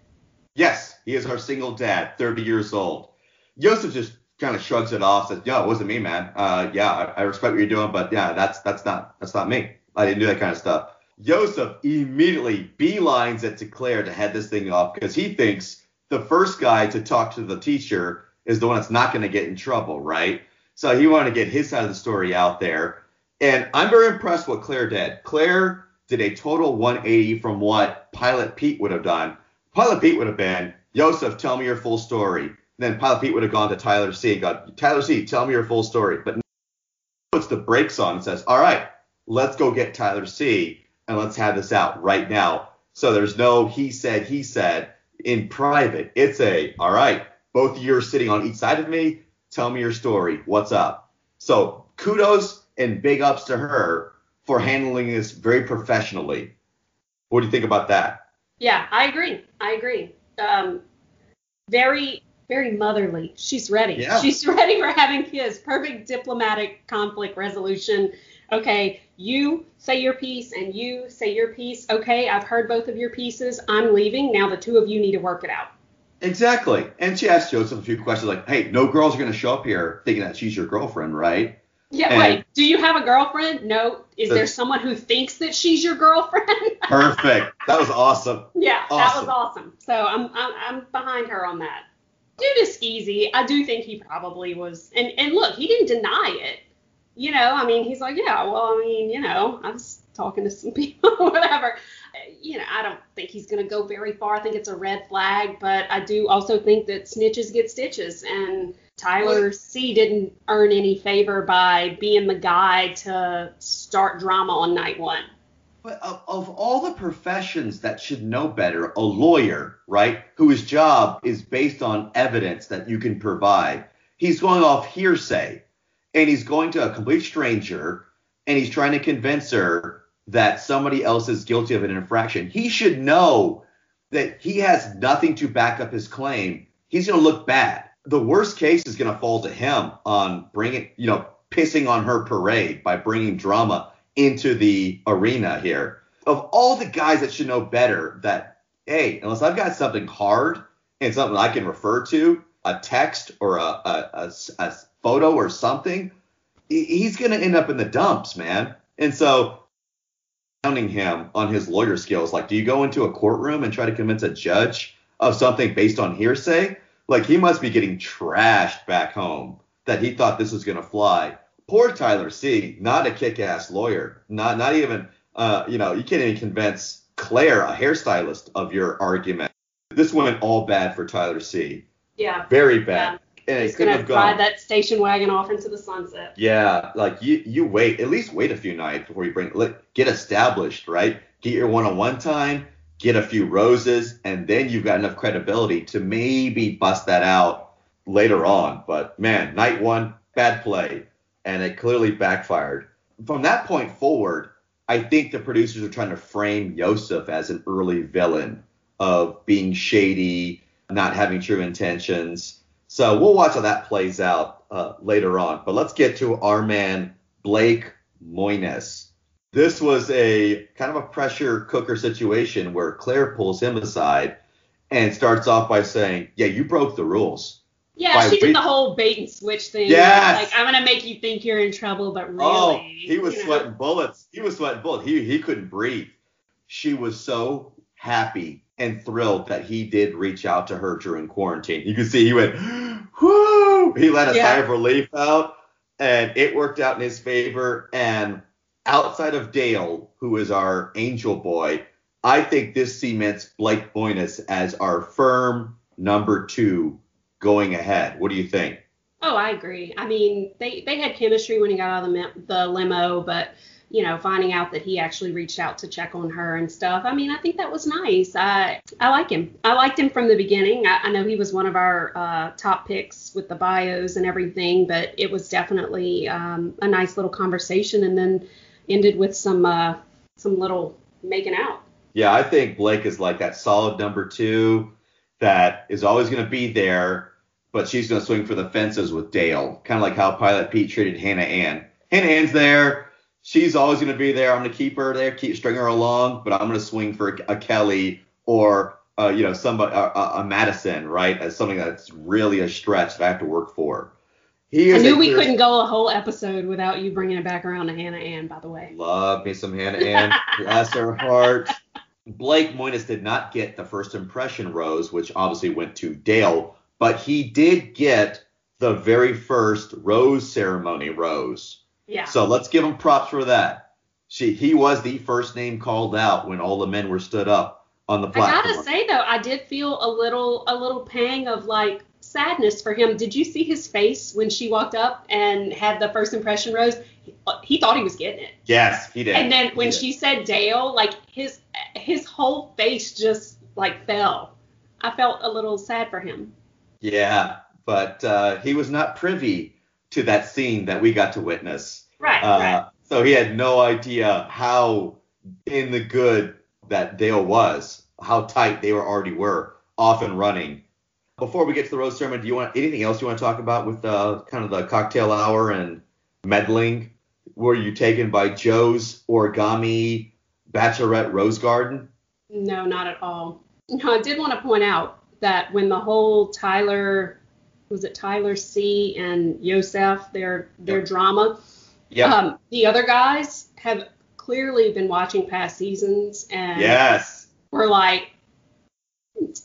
Yes, he is our single dad, 30 years old. Yosef just kind of shrugs it off, says, "Yeah, it wasn't me, man. Uh, yeah, I, I respect what you're doing, but yeah, that's that's not that's not me. I didn't do that kind of stuff." Yosef immediately beelines it to Clare to head this thing off because he thinks the first guy to talk to the teacher is the one that's not going to get in trouble, right? So he wanted to get his side of the story out there. And I'm very impressed what Clare did. Clare did a total 180 from what Pilot Pete would have done. Pilot Pete would have been, Yosef, tell me your full story. then Pilot Pete would have gone to Tyler C. and got, Tyler C., tell me your full story. But now puts the brakes on and says, all right, let's go get Tyler C and let's have this out right now. So there's no he said, he said in private. It's a, all right, both of you are sitting on each side of me. Tell me your story. What's up? So kudos and big ups to her for handling this very professionally. What do you think about that? Yeah, I agree. I agree. Um, very, very motherly. She's ready. Yeah. [laughs] She's ready for having kids. Perfect diplomatic conflict resolution. Okay, you say your piece and you say your piece. Okay, I've heard both of your pieces. I'm leaving. Now the two of you need to work it out. Exactly. And she asked Joseph a few questions like, hey, no girls are going to show up here thinking that she's your girlfriend, right? Yeah, and wait, do you have a girlfriend? No. Is the, there someone who thinks that she's your girlfriend? [laughs] perfect. That was awesome. Yeah, awesome. that was awesome. So I'm, I'm I'm behind her on that. Dude is easy. I do think he probably was and, and look, he didn't deny it you know, I mean, he's like, yeah, well, I mean, you know, I was talking to some [laughs] people, whatever. You know, I don't think he's going to go very far. I think it's a red flag, but I do also think that snitches get stitches, and Tyler C didn't earn any favor by being the guy to start drama on night one. But of, of all the professions that should know better, a lawyer, right, whose job is based on evidence that you can provide, he's going off hearsay and he's going to a complete stranger and he's trying to convince her that somebody else is guilty of an infraction. He should know that he has nothing to back up his claim. He's going to look bad. The worst case is going to fall to him on bringing, you know, pissing on her parade by bringing drama into the arena here. Of all the guys that should know better that, hey, unless I've got something hard and something I can refer to, a text or a, a, a, a photo or something, he's going to end up in the dumps, man. And so, counting him on his lawyer skills, like, do you go into a courtroom and try to convince a judge of something based on hearsay? Like, he must be getting trashed back home that he thought this was going to fly. Poor Tyler C, not a kick-ass lawyer, not not even, uh, you know, you can't even convince Clare, a hairstylist, of your argument. This went all bad for Tyler C. Yeah. Very bad. Yeah and He's gonna ride that station wagon off into the sunset. Yeah, like you you wait at least wait a few nights before you bring let, get established, right? Get your one-on-one time, get a few roses, and then you've got enough credibility to maybe bust that out later on. But man, night one, bad play, and it clearly backfired. From that point forward, I think the producers are trying to frame Yosef as an early villain of being shady, not having true intentions so we'll watch how that plays out uh, later on. But let's get to our man Blake Moynes. This was a kind of a pressure cooker situation where Clare pulls him aside and starts off by saying, "Yeah, you broke the rules." Yeah, she did the whole bait and switch thing. Yes. Like I'm gonna make you think you're in trouble, but really. Oh, he was sweating know. bullets. He was sweating bullets. He he couldn't breathe. She was so happy and thrilled that he did reach out to her during quarantine. You can see he went, [gasps] whoo! He let a yeah. sigh of relief out, and it worked out in his favor. And outside of Dale, who is our angel boy, I think this cements Blake Moynes as our firm number two going ahead. What do you think? Oh, I agree. I mean, they, they had chemistry when he got out of the, the limo, but – you know, finding out that he actually reached out to check on her and stuff. I mean, I think that was nice. I I like him. I liked him from the beginning. I, I know he was one of our uh, top picks with the bios and everything, but it was definitely um, a nice little conversation, and then ended with some uh, some little making out. Yeah, I think Blake is like that solid number two that is always going to be there, but she's going to swing for the fences with Dale, kind of like how Pilot Pete treated Hannah Ann. Hannah Ann's there she's always going to be there. I'm going to keep her there, keep string her along, but I'm going to swing for a, a Kelley or uh, you know somebody a, a, Madison, right, as something that's really a stretch that I have to work for. He I knew we couldn't go a whole episode without you bringing it back around to Hannah Ann, by the way. Love me some Hannah Ann. [laughs] Bless her heart. Blake Moynes did not get the first impression rose, which obviously went to Dale, but he did get the very first rose ceremony rose. Yeah. So let's give him props for that. She he was the first name called out when all the men were stood up on the platform. I gotta say though, I did feel a little a little pang of like sadness for him. Did you see his face when she walked up and had the first impression rose? He, he thought he was getting it. Yes, he did. And then when she said Dale, like his his whole face just like fell. I felt a little sad for him. Yeah, but uh, he was not privy to that scene that we got to witness. Right, uh, right. So he had no idea how in the good that Dale was, how tight they were already were, off and running. Before we get to the rose ceremony, do you want anything else you want to talk about with uh, kind of the cocktail hour and meddling? Were you taken by Joe's origami bachelorette rose garden? No, not at all. No, I did want to point out that when the whole Tyler was it Tyler C and Yosef their their yep. drama. Yeah. Um, the other guys have clearly been watching past seasons and yes, we're like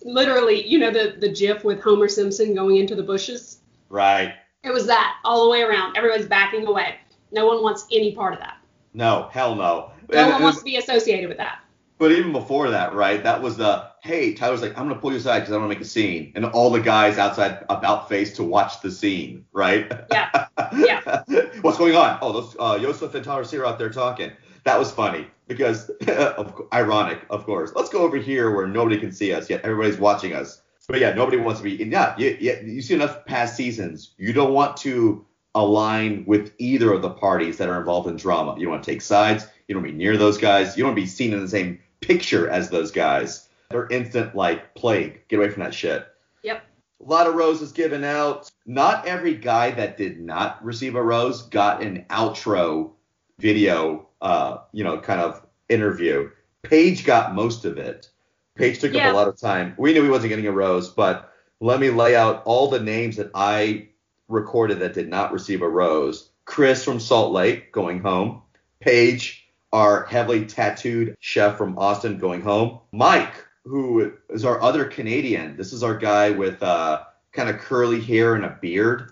literally, you know the the GIF with Homer Simpson going into the bushes. Right. It was that all the way around. Everybody's backing away. No one wants any part of that. No, hell no. No and, one wants to be associated with that. But even before that, right? That was the hey, Tyler's like, I'm gonna pull you aside because I want to make a scene, and all the guys outside about face to watch the scene, right? Yeah. [laughs] Yeah. What's going on? Oh, those uh, Yosef and Tyler are out there talking. That was funny because, [laughs] of, ironic, of course. Let's go over here where nobody can see us yet. Everybody's watching us. But yeah, nobody wants to be. Yeah, you, you, you see enough past seasons. You don't want to align with either of the parties that are involved in drama. You don't want to take sides. You don't want to be near those guys. You don't want to be seen in the same picture as those guys. They're instant like plague. Get away from that shit. Yep. A lot of roses given out. Not every guy that did not receive a rose got an outro video, uh, you know, kind of interview. Paige got most of it. Paige took Yeah. up a lot of time. We knew he wasn't getting a rose, but let me lay out all the names that I recorded that did not receive a rose. Chris from Salt Lake going home. Paige, our heavily tattooed chef from Austin going home. Mike, who is our other Canadian. This is our guy with uh, kind of curly hair and a beard.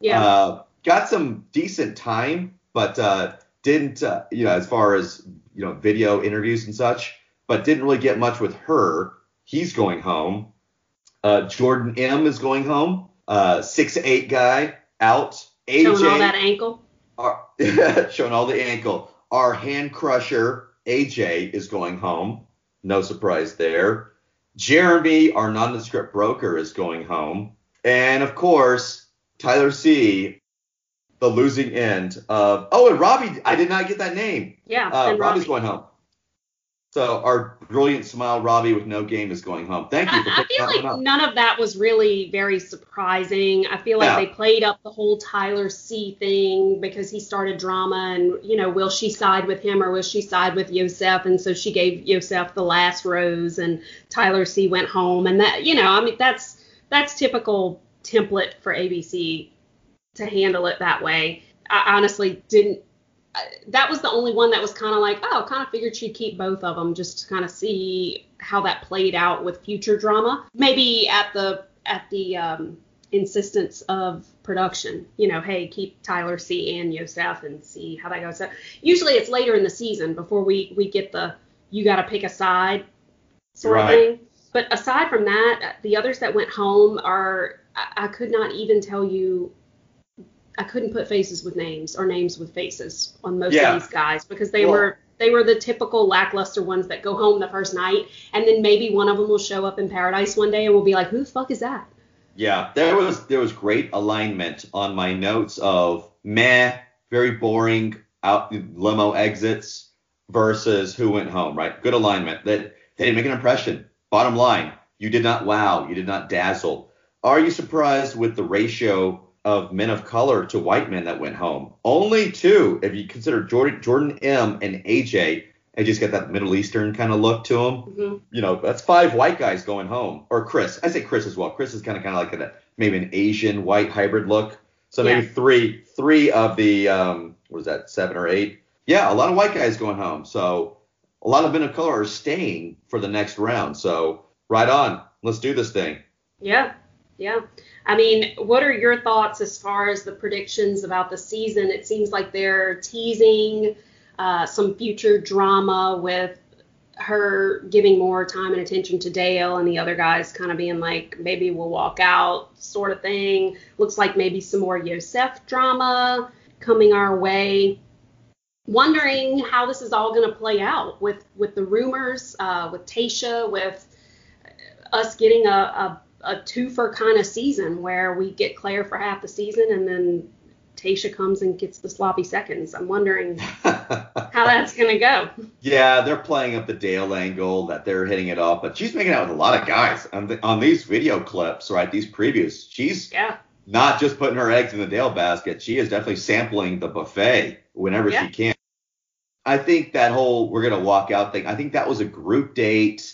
Yeah. Uh, got some decent time, but uh, didn't, uh, you know, as far as, you know, video interviews and such, but didn't really get much with her. He's going home. Uh, Jordan M is going home. Uh, six eight guy out. AJ Showing all that ankle. our, [laughs] showing all the ankle. Our hand crusher AJ is going home. No surprise there. Jeremy, our nondescript broker, is going home. And of course, Tyler C, the losing end of. Oh, and Robbie, I did not get that name. Yeah. Uh, and Robbie's Robbie. going home. So our brilliant smile Robbie with no game is going home. Thank you I, I feel like none of that was really very surprising. I feel like Yeah. they played up the whole Tyler C thing because he started drama and you know will she side with him or will she side with Yosef and so she gave Yosef the last rose and Tyler C went home and that you know I mean that's that's typical template for ABC to handle it that way. I honestly didn't that was the only one that was kind of like, oh, kind of figured she'd keep both of them just to kind of see how that played out with future drama. Maybe at the at the um, insistence of production, you know, hey, keep Tyler C and Yosef and see how that goes. So usually it's later in the season before we we get the you got to pick a side sort of thing. But aside from that, the others that went home are I, I could not even tell you I couldn't put faces with names or names with faces on most Yeah. of these guys because they Well- were they were the typical lackluster ones that go home the first night and then maybe one of them will show up in paradise one day and we'll be like, who the fuck is that? Yeah, there was there was great alignment on my notes of meh, very boring out limo exits versus who went home, right? Good alignment. That they didn't make an impression. Bottom line, you did not wow, you did not dazzle. Are you surprised with the ratio of men of color to white men that went home? Only two, if you consider Jordan Jordan M and AJ, and just got that Middle Eastern kind of look to them hmm you know, that's five white guys going home. Or Chris. I say Chris as well. Chris is kind of kind of like a, maybe an Asian white hybrid look. So maybe Yeah. three three of the um what is that, seven or eight? Yeah, a lot of white guys going home. So a lot of men of color are staying for the next round. So right on. Let's do this thing. Yeah, yeah. I mean, what are your thoughts as far as the predictions about the season? It seems like they're teasing uh, some future drama with her giving more time and attention to Dale and the other guys kind of being like, maybe we'll walk out, sort of thing. Looks like maybe some more Yosef drama coming our way. Wondering how this is all going to play out with with the rumors, uh, with Tayshia, with us getting a, a, a twofer kind of season where we get Clare for half the season and then Tayshia comes and gets the sloppy seconds. I'm wondering [laughs] how that's going to go. yeah, they're playing up the Dale angle that they're hitting it off, but she's making out with a lot of guys on, the, on these video clips, right? These previews. She's Yeah. not just putting her eggs in the Dale basket. She is definitely sampling the buffet whenever Yeah. she can. I think that whole we're gonna walk out thing. I think that was a group date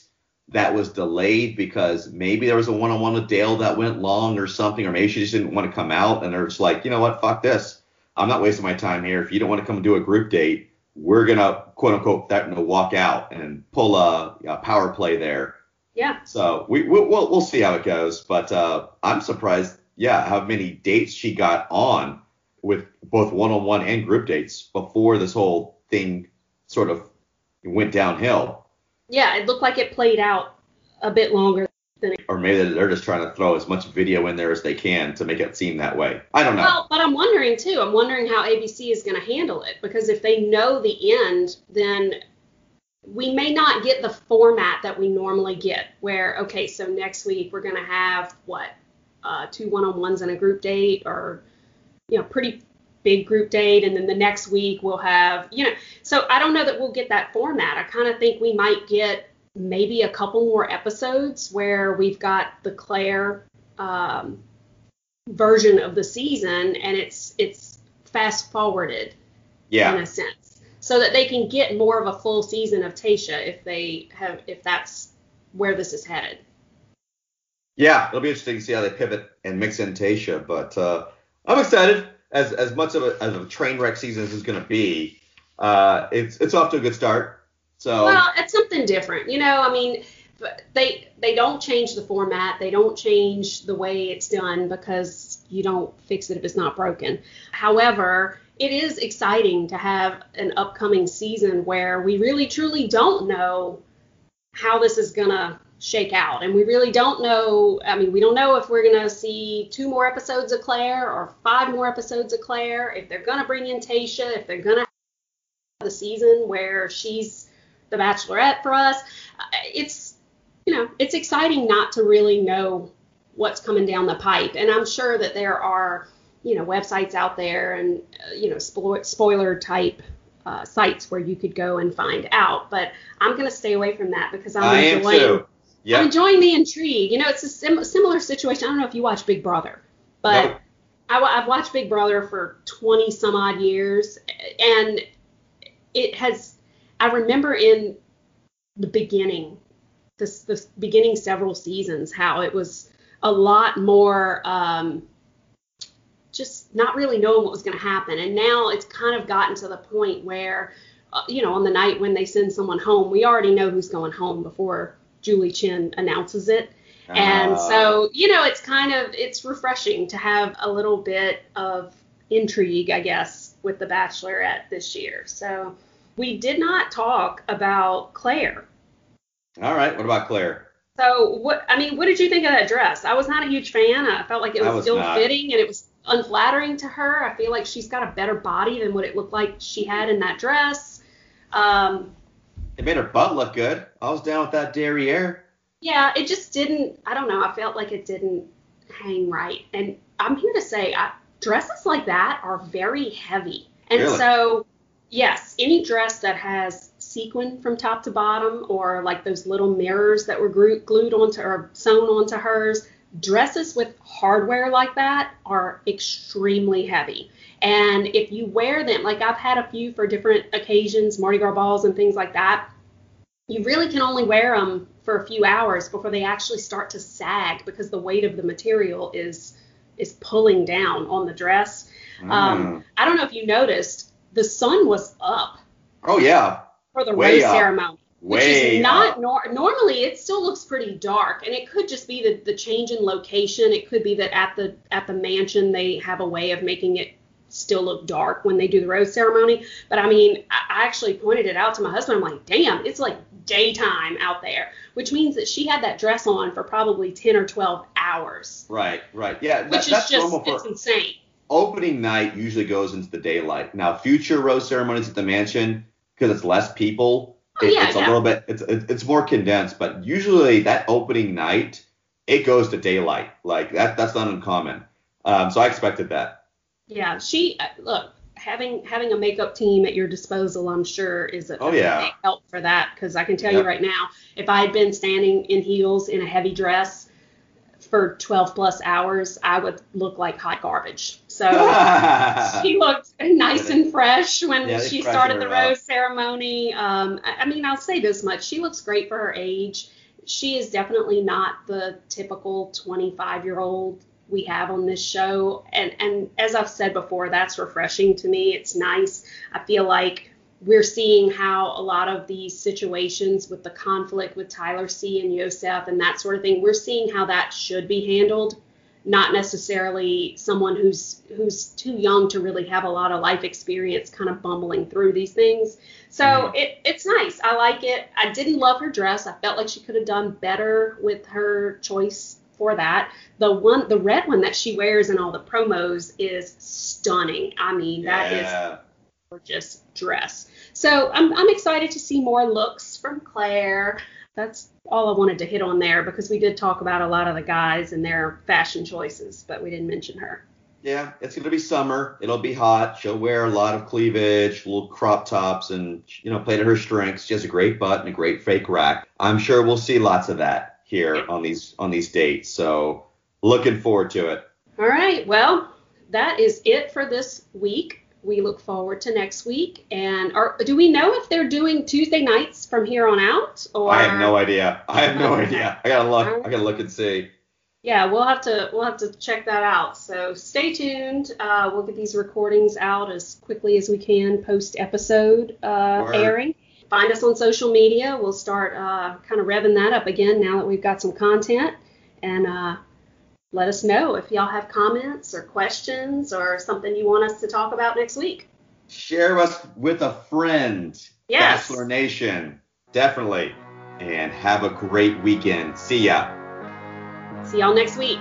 that was delayed because maybe there was a one-on-one with Dale that went long or something, or maybe she just didn't want to come out and they're just like, you know what, fuck this. I'm not wasting my time here. If you don't want to come and do a group date, we're gonna quote unquote that no, walk out and pull a, a power play there. Yeah. So we we'll, we'll we'll see how it goes, but uh, I'm surprised, yeah, how many dates she got on with both one-on-one and group dates before this whole thing sort of went downhill. Yeah. It looked like it played out a bit longer than it. Or maybe they're just trying to throw as much video in there as they can to make it seem that way. I don't know. Well, but I'm wondering too. I'm wondering how ABC is going to handle it because if they know the end, then we may not get the format that we normally get where okay so next week we're going to have what uh, two one-on-ones and a group date or you know pretty big group date and then the next week we'll have you know so i don't know that we'll get that format i kind of think we might get maybe a couple more episodes where we've got the clare um, version of the season, and it's it's fast forwarded Yeah. in a sense, so that they can get more of a full season of Tayshia if they have if that's where this is headed. Yeah, it'll be interesting to see how they pivot and mix in Tayshia, but uh, I'm excited. As as much of a, as a train wreck season as is going to be, uh, it's it's off to a good start. So Well, it's something different, you know. I mean, they they don't change the format, they don't change the way it's done because you don't fix it if it's not broken. However, it is exciting to have an upcoming season where we really truly don't know how this is gonna shake out, and we really don't know. I mean, we don't know if we're gonna see two more episodes of Clare or five more episodes of Clare. If they're gonna bring in Tayshia, if they're gonna have the season where she's the bachelorette for us. Uh, It's you know, it's exciting not to really know what's coming down the pipe, and I'm sure that there are you know websites out there and uh, you know spo- spoiler type uh, sites where you could go and find out. But I'm gonna stay away from that because I'm I enjoying too. I'm Yeah. enjoying the intrigue. You know, it's a sim- similar situation. I don't know if you watch Big Brother, but Nope. I, I've watched Big Brother for 20 some odd years, and it has. I remember in the beginning, this the beginning several seasons, how it was a lot more. Um, just not really knowing what was going to happen, and now it's kind of gotten to the point where, uh, you know, on the night when they send someone home, we already know who's going home before Julie Chen announces it. And Uh, so, you know, it's kind of it's refreshing to have a little bit of intrigue, I guess, with the Bachelorette this year. So, we did not talk about Clare. all right. What about Clare? So, what I mean, what did you think of that dress? I was not a huge fan. I felt like it was, was still not. fitting and it was unflattering to her. I feel like she's got a better body than what it looked like she had in that dress. Um, It made her butt look good. I was down with that derriere. yeah, it just didn't. I don't know. I felt like it didn't hang right. And I'm here to say, I, dresses like that are very heavy. And Really? so, yes, any dress that has sequin from top to bottom, or like those little mirrors that were glued onto or sewn onto hers, dresses with hardware like that are extremely heavy. And if you wear them, like I've had a few for different occasions, Mardi Gras balls and things like that, you really can only wear them for a few hours before they actually start to sag because the weight of the material is is pulling down on the dress. Mm. Um, I don't know if you noticed, the sun was up oh yeah, for the Way rose up. ceremony, which is not nor- normally. It still looks pretty dark, and it could just be the the change in location. It could be that at the at the mansion they have a way of making it still look dark when they do the rose ceremony. But I mean, I actually pointed it out to my husband. I'm like, damn, it's like daytime out there, which means that she had that dress on for probably 10 or 12 hours, Right, right. Yeah, that, which is that's just it's insane. opening night. Usually goes into the daylight. Now, future rose ceremonies at the mansion because it's less people. Oh, it- yeah, it's yeah. a little bit. It's it's more condensed, but usually that opening night it goes to daylight. Like that. That's not uncommon. Um, so I expected that. Yeah, she uh, look having having a makeup team at your disposal, I'm sure is a, Oh, yeah. big help for that. Because I can tell Yep. you right now, if I had been standing in heels in a heavy dress for 12 plus hours, I would look like hot garbage. So [laughs] she looked nice and fresh when Yeah, she started the rose ceremony. Um, I, I mean, I'll say this much: she looks great for her age. She is definitely not the typical 25 year old we have on this show, and and as I've said before, that's refreshing to me. It's nice. I feel like we're seeing how a lot of these situations with the conflict with Tyler C and Yosef and that sort of thing, we're seeing how that should be handled not necessarily someone who's who's too young to really have a lot of life experience kind of bumbling through these things. So Mhm. it, it's nice. I like it. I didn't love her dress. I felt like she could have done better with her choice for that. The one the red one that she wears in all the promos is stunning. I mean, that is gorgeous dress. So I'm, I'm excited to see more looks from Clare. That's all I wanted to hit on there because we did talk about a lot of the guys and their fashion choices, but we didn't mention her. Yeah, it's gonna be summer. It'll be hot. She'll wear a lot of cleavage, little crop tops, and you know, play to her strengths. She has a great butt and a great fake rack. I'm sure we'll see lots of that here on these on these dates. So looking forward to it. All right. Well, that is it for this week. We look forward to next week. And are, do we know if they're doing Tuesday nights from here on out? Or I have no idea. I have no idea. I gotta look. I gotta look and see. Yeah, we'll have to we'll have to check that out. So stay tuned. Uh, we'll get these recordings out as quickly as we can post episode uh, airing. Find us on social media. We'll start uh, kind of revving that up again now that we've got some content. And uh, let us know if y'all have comments or questions or something you want us to talk about next week. Share us with a friend. Yes. Bachelor Nation. Definitely. And have a great weekend. See ya. See y'all next week.